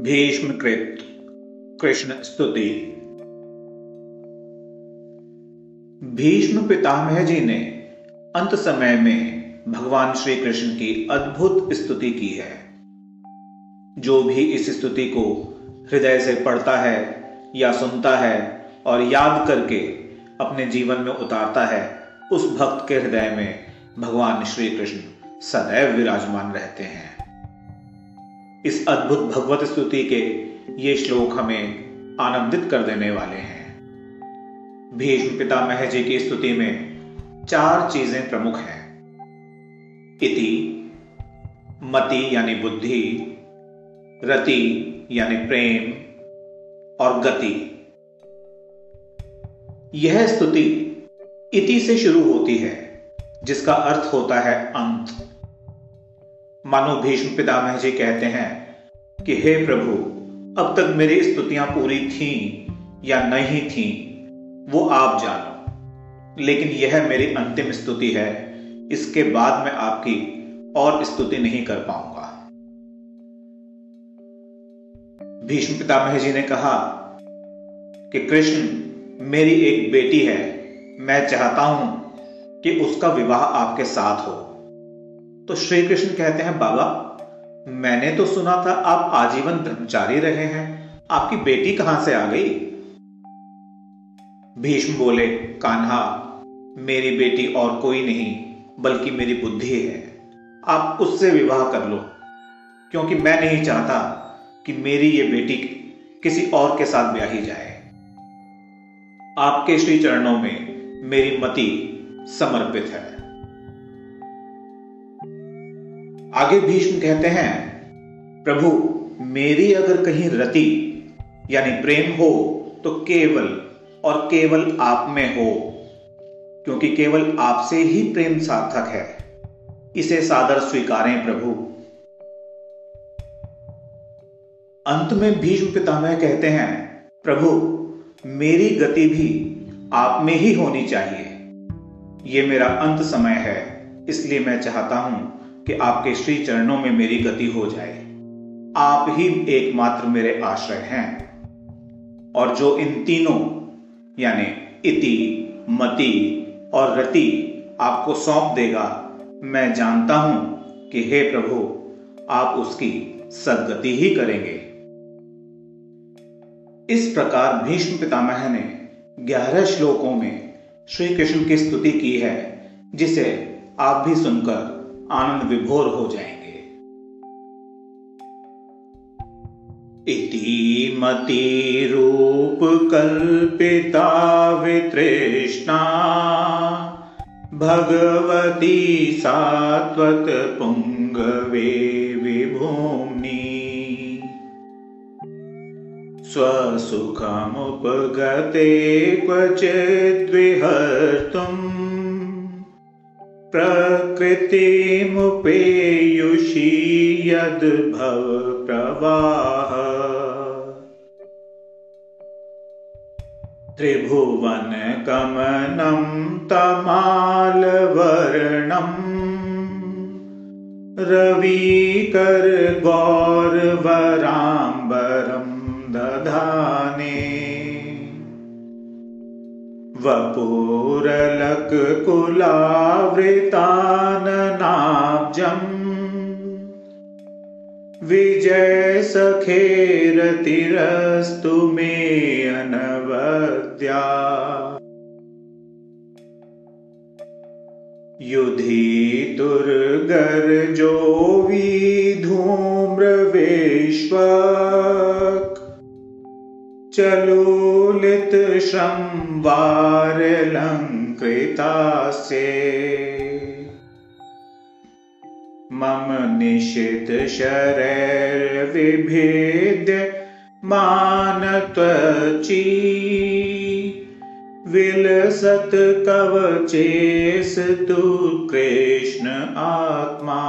भीष्मकृत। कृष्ण, स्तुति। भीष्म पितामह जी ने अंत समय में भगवान श्री कृष्ण की अद्भुत स्तुति की है। जो भी इस स्तुति को हृदय से पढ़ता है या सुनता है और याद करके अपने जीवन में उतारता है, उस भक्त के हृदय में भगवान श्री कृष्ण सदैव विराजमान रहते हैं। इस अद्भुत भगवत स्तुति के ये श्लोक हमें आनंदित कर देने वाले हैं। भीष्म पिता महजी की स्तुति में चार चीज़ें प्रमुख हैं। इति, मति यानी बुद्धि, रति यानी प्रेम, और गति। यह स्तुति इति से शुरू होती है, जिसका अर्थ होता है अंत। मानो भीष्म पितामह जी कहते हैं कि हे प्रभु, अब तक मेरी स्तुतियाँ पूरी थीं या नहीं थीं, वो आप जानो। लेकिन यह मेरी अंतिम स्तुति है, इसके बाद मैं आपकी और स्तुति नहीं कर पाऊँगा। भीष्म पितामह जी ने कहा कि कृष्ण, मेरी एक बेटी है, मैं चाहता हूँ कि उसका विवाह आपके साथ हो। तो श्री कृष्ण कहते हैं, बाबा, मैंने तो सुना था आप आजीवन ब्रह्मचारी रहे हैं। आपकी बेटी कहाँ से आ गई? भीष्म बोले, कान्हा, मेरी बेटी और कोई नहीं, बल्कि मेरी बुद्धि है। आप उससे विवाह कर लो, क्योंकि मैं नहीं चाहता कि मेरी ये बेटी किसी और के साथ ब्याही जाए। आपके श्री चरणों में मेरी मति समर्पित है। आगे भीष्म कहते हैं, प्रभु, मेरी अगर कहीं रति, यानी प्रेम हो तो केवल और केवल आप में हो, क्योंकि केवल आपसे ही प्रेम सार्थक है। इसे सादर स्वीकारें प्रभु। अंत में भीष्म पितामह कहते हैं, प्रभु, मेरी गति भी आप में ही होनी चाहिए। यह मेरा अंत समय है, इसलिए मैं चाहता हूँ कि आपके श्री चरणों में मेरी गति हो जाए। आप ही एकमात्र मेरे आश्रय हैं। और जो इन तीनों, यानी इति, मति और रति, आपको सौंप देगा, मैं जानता हूँ कि हे प्रभु, आप उसकी सदगति ही करेंगे। इस प्रकार भीष्म पितामह ने ग्यारह श्लोकों में श्री कृष्ण की स्तुति की है, जिसे आप भी सुनकर आनंद विभोर हो जाएँगे। इति मति रूप कल्पिता वितृष्णा, भगवती सात्वत पुंगवे विभूमि। स्वसुखमुपगते क्वचिद्विहर्तुम् प्रकृतिमुपेयुषी यद्भवप्रवाह त्रिभुवनकमनं तमालवर्णम्। रविकर्गौर्वराम्बरं दधा वपुरलकुलावृताननाब्जम् विजयसखेरतिरस्तु मे अनवद्या। युधि दुर्गर्जो धूम्रवेष्व चलोलित श्रंवारलङ्कृतास्ये मम निशित शरैर्विभेद्य मानत्वची। विलसत कवचेस्तु कृष्ण आत्मा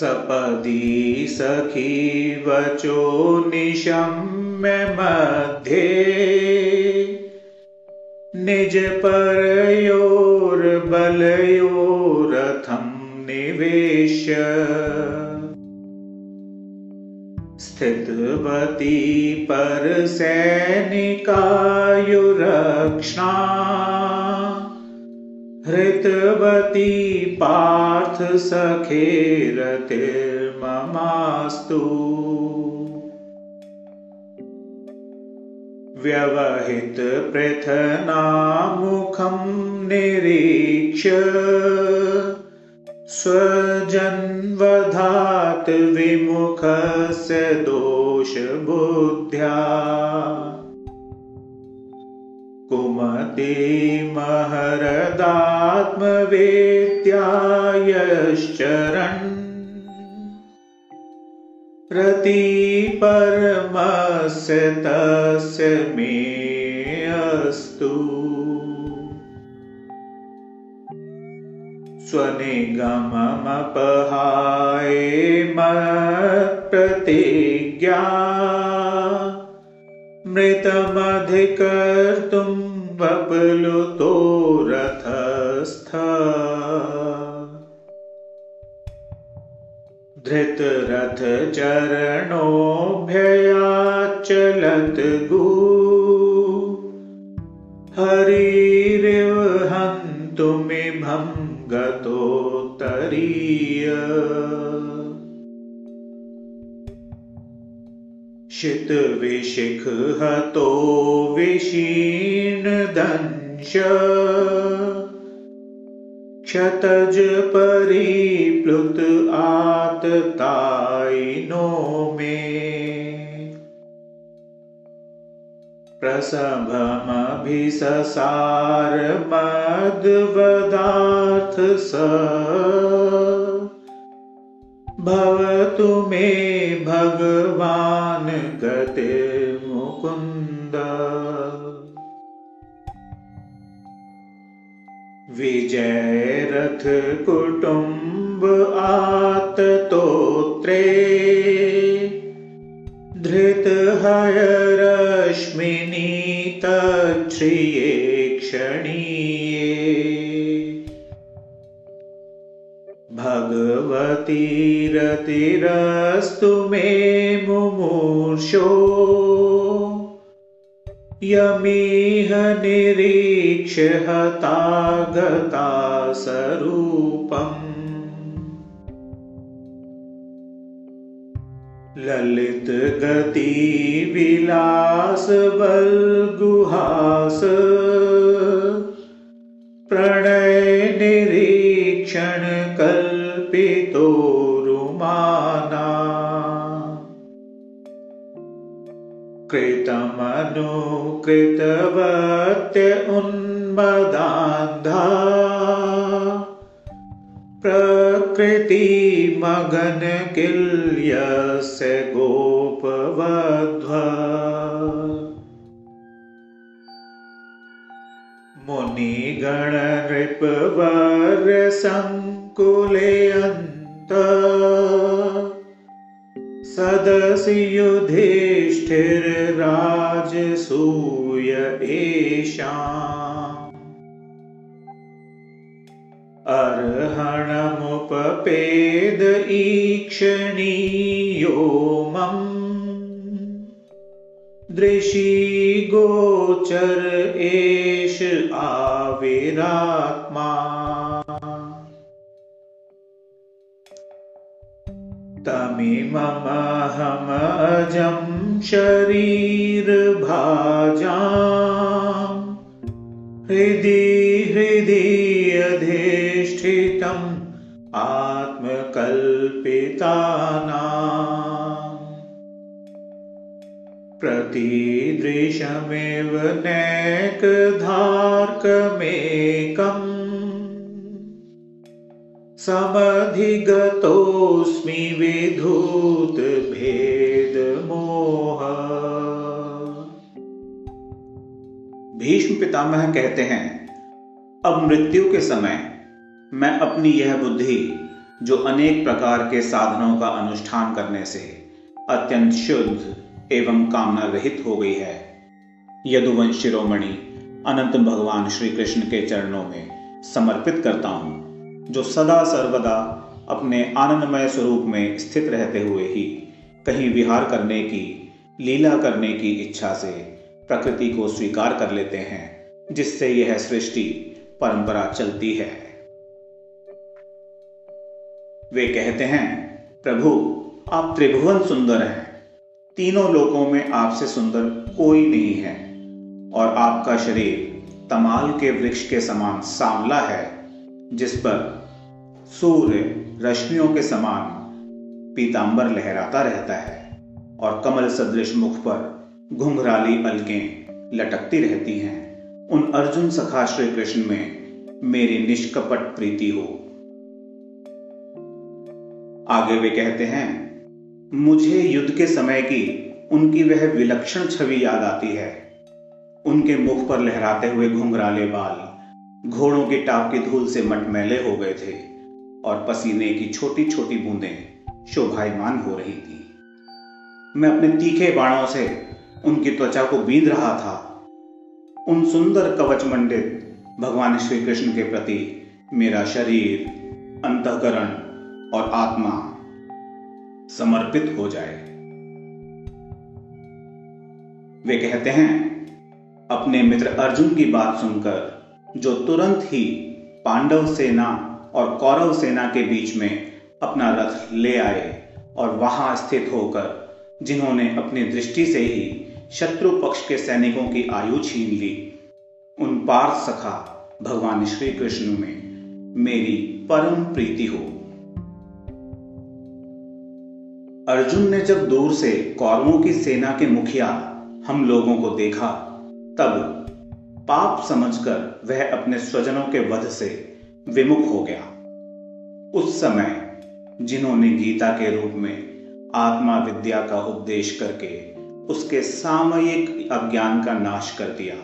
सपदि सखी वचोनिशं मे मध्ये निजपरयोर्बलयोरथं निवेश। स्थितवती परसैनिकायुरक्षणा हृतवती पार्थ सखेरतिर्ममास्तु व्यवहित पृथनामुखं निरीक्ष्य स्वजन्वधात् विमुखस्य दोषबुद्ध्या कुमतिमहरदात्मवेद्यायश्चरन् रतिपरमस्य तस्य मे अस्तु। स्वनिगममपहाय मत्प्रतिज्ञा मृतमधिकर्तुं बप्लुतो रथस्थ। धृतरथचरणोऽभ्ययाचलत् गु। हरिरिव हन्तुमिभं गतोत्तरीय चितविषिखतो विषीर्णदंश क्षतज परिप्लुत आततायिनो मे। प्रसभमभि ससार मद्वदार्थ स। भवतु मे भगवान् गतिर्मुकुन्द विजयरथ कुटुम्ब आततोत्रे। धृतहयरश्मिनी तच्छ्रिये क्षणीये अवतीरतिरस्तु मे मुमूर्षो। यमिह निरीक्षता गतासरूपम् ललितगतिविलास बलगुहास प्रणय निरीक्षण कृतमनुकृतवत्य उन्मदान्धा। प्रकृतिमगनल्यस्य गोपवध्वा। मुनिगणनृपवर्य सङ्कुले अन्त। सदसि युधिष्ठिरराजसूय एषाम्। अर्हणमुपपेद ईक्षणीयो मम् दृशीगोचर एष आविरात्मा तमिममहमजं शरीरभाजाम् हृदि हृदि अधिष्ठितम् आत्मकल्पितानाम् प्रतिदृशमेव नैकधार्कमेकम् समधिगतोऽस्मि भेदमोह भीष्म पितामह कहते हैं, अब मृत्यु के समय मैं अपनी यह बुद्धि, जो अनेक प्रकार के साधनों का अनुष्ठान करने से अत्यंत शुद्ध एवं कामना रहित हो गई है। यदुवंश शिरोमणि अनंत भगवान श्री कृष्ण के चरणों में समर्पित करता हूँ। जो सदा सर्वदा अपने आनंदमय स्वरूप में स्थित रहते हुए ही कहीं विहार करने की, लीला करने की इच्छा से प्रकृति को स्वीकार कर लेते हैं, जिससे यह सृष्टि परंपरा चलती है। वे कहते हैं, प्रभु, आप त्रिभुवन सुंदर हैं। तीनों लोकों में आपसे सुंदर कोई नहीं है, और आपका शरीर तमाल के वृक्ष के समान सांवला है, जिस पर सूर्य रश्मियों के समान पीतांबर लहराता रहता है और कमल सदृश मुख पर घुंघराली अलकें लटकती रहती हैं। उन अर्जुन सखा श्री कृष्ण में मेरी निष्कपट प्रीति हो। आगे वे कहते हैं, मुझे युद्ध के समय की उनकी वह विलक्षण छवि याद आती है। उनके मुख पर लहराते हुए घुंघराले बाल घोड़ों के टाप की धूल से मटमैले हो गए थे। और पसीने की छोटी छोटी बूंदें शोभायमान हो रही थी। मैं अपने तीखे बाणों से उनकी त्वचा को बींद रहा था। उन सुंदर कवच मंडित भगवान श्री कृष्ण के प्रति मेरा शरीर, अंतकरण और आत्मा समर्पित हो जाए। वे कहते हैं, अपने मित्र अर्जुन की बात सुनकर जो तुरंत ही पांडव सेना और कौरव सेना के बीच में अपना रथ ले आए और वहाँ स्थित होकर जिन्होंने अपनी दृष्टि से ही शत्रु पक्ष के सैनिकों की आयु छीन ली, उन पार्थ सखा भगवान श्री कृष्ण में मेरी परम प्रीति हो। अर्जुन ने जब दूर से कौरवों की सेना के मुखिया हम लोगों को देखा, तब पाप समझकर वह अपने स्वजनों के वध से विमुख हो गया। उस समय जिन्होंने गीता के रूप में आत्मा विद्या का उपदेश करके उसके सामयिक अज्ञान का नाश कर दिया,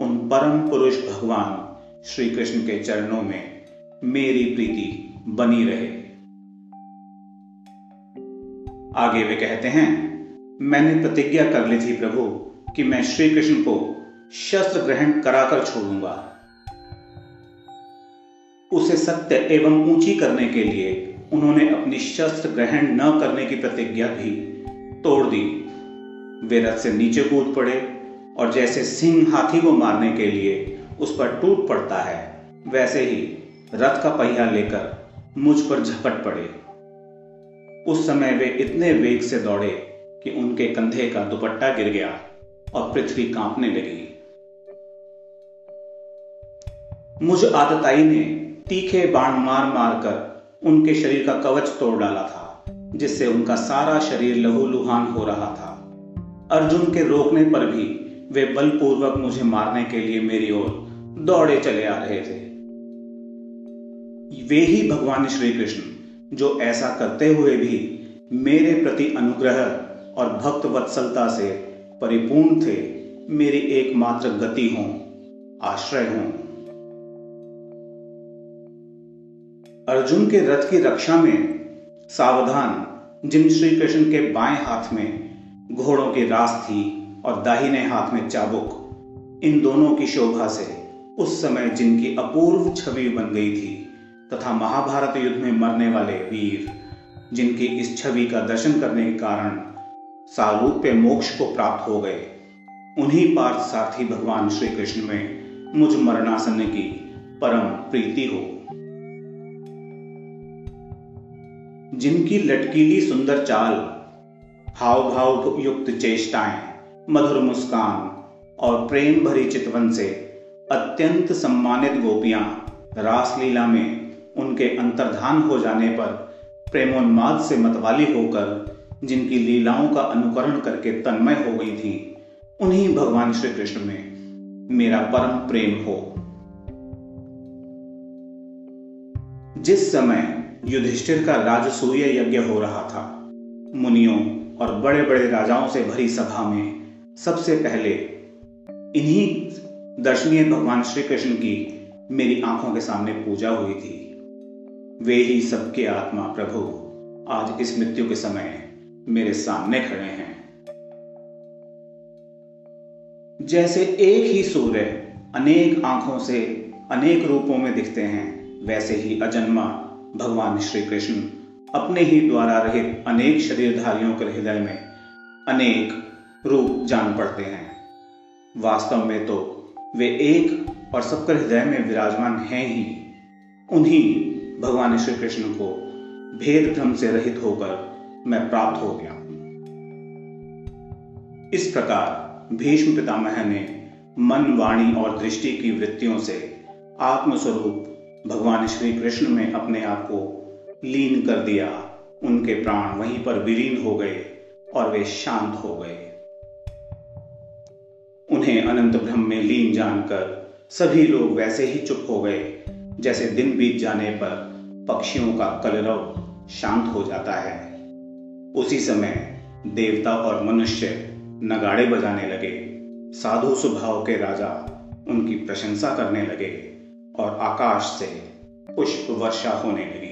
उन परम पुरुष भगवान श्री कृष्ण के चरणों में मेरी प्रीति बनी रहे। आगे वे कहते हैं, मैंने प्रतिज्ञा कर ली थी प्रभु कि मैं श्री कृष्ण को शस्त्र ग्रहण कराकर छोड़ूँगा। उसे सत्य एवं ऊँची करने के लिए उन्होंने अपनी शस्त्र ग्रहण न करने की प्रतिज्ञा भी तोड़ दी। वे रथ से नीचे कूद पड़े और जैसे सिंह हाथी को मारने के लिए उस पर टूट पड़ता है, वैसे ही रथ का पहिया लेकर मुझ पर झपट पड़े। उस समय वे इतने वेग से दौड़े कि उनके कंधे का दुपट्टा गिर गया और पृथ्वी कांपने लगी। मुझ आदताई ने तीखे बाण मार मार कर उनके शरीर का कवच तोड़ डाला था, जिससे उनका सारा शरीर लहूलुहान हो रहा था। अर्जुन के रोकने पर भी वे बलपूर्वक मुझे मारने के लिए मेरी ओर दौड़े चले आ रहे थे। वे ही भगवान श्री कृष्ण जो ऐसा करते हुए भी मेरे प्रति अनुग्रह और भक्त वत्सलता से परिपूर्ण थे, मेरी एकमात्र गति हों, आश्रय हों। अर्जुन के रथ की रक्षा में सावधान, जिन श्री कृष्ण के बाएँ हाथ में घोड़ों की रास थी और दाहिने हाथ में चाबुक, इन दोनों की शोभा से उस समय जिनकी अपूर्व छवि बन गई थी तथा महाभारत युद्ध में मरने वाले वीर, जिनकी इस छवि का दर्शन करने के कारण सारूप्य मोक्ष को प्राप्त हो गए, उन्हीं पार्थ सारथी भगवान श्री कृष्ण में मुझ मरणासन की परम प्रीति हो। जिनकी लटकीली सुंदर चाल हाव भाव युक्त चेष्टाएँ, मधुर मुस्कान और प्रेम भरी चितवन से अत्यंत सम्मानित गोपियाँ रासलीला में उनके अंतर्धान हो जाने पर प्रेमोन्माद से मतवाली होकर जिनकी लीलाओं का अनुकरण करके तन्मय हो गई थी, उन्हीं भगवान श्री कृष्ण में मेरा परम प्रेम हो। जिस समय युधिष्ठिर का राजसूय यज्ञ हो रहा था। मुनियों और बड़े बड़े राजाओं से भरी सभा में सबसे पहले इन्हीं दर्शनीय भगवान श्री कृष्ण की मेरी आँखों के सामने पूजा हुई थी। वे ही सबके आत्मा प्रभु आज इस मृत्यु के समय मेरे सामने खड़े हैं। जैसे एक ही सूर्य अनेक आँखों से अनेक रूपों में दिखते हैं, वैसे ही अजन्मा भगवान श्री कृष्ण अपने ही द्वारा रहित अनेक शरीरधारियों के हृदय में अनेक रूप जान पड़ते हैं। वास्तव में तो वे एक और सबके हृदय में विराजमान हैं ही। उन्हीं भगवान श्री कृष्ण को भेद भ्रम से रहित होकर मैं प्राप्त हो गया। इस प्रकार भीष्म पितामह ने मन वाणी और दृष्टि की वृत्तियों से आत्मस्वरूप भगवान श्री कृष्ण में अपने आप को लीन कर दिया। उनके प्राण वहीं पर विलीन हो गए और वे शांत हो गए। उन्हें अनंत ब्रह्म में लीन जानकर सभी लोग वैसे ही चुप हो गए, जैसे दिन बीत जाने पर पक्षियों का कलरव शांत हो जाता है। उसी समय देवता और मनुष्य नगाड़े बजाने लगे। साधु स्वभाव के राजा उनकी प्रशंसा करने लगे। और आकाश से पुष्प वर्षा होने लगी।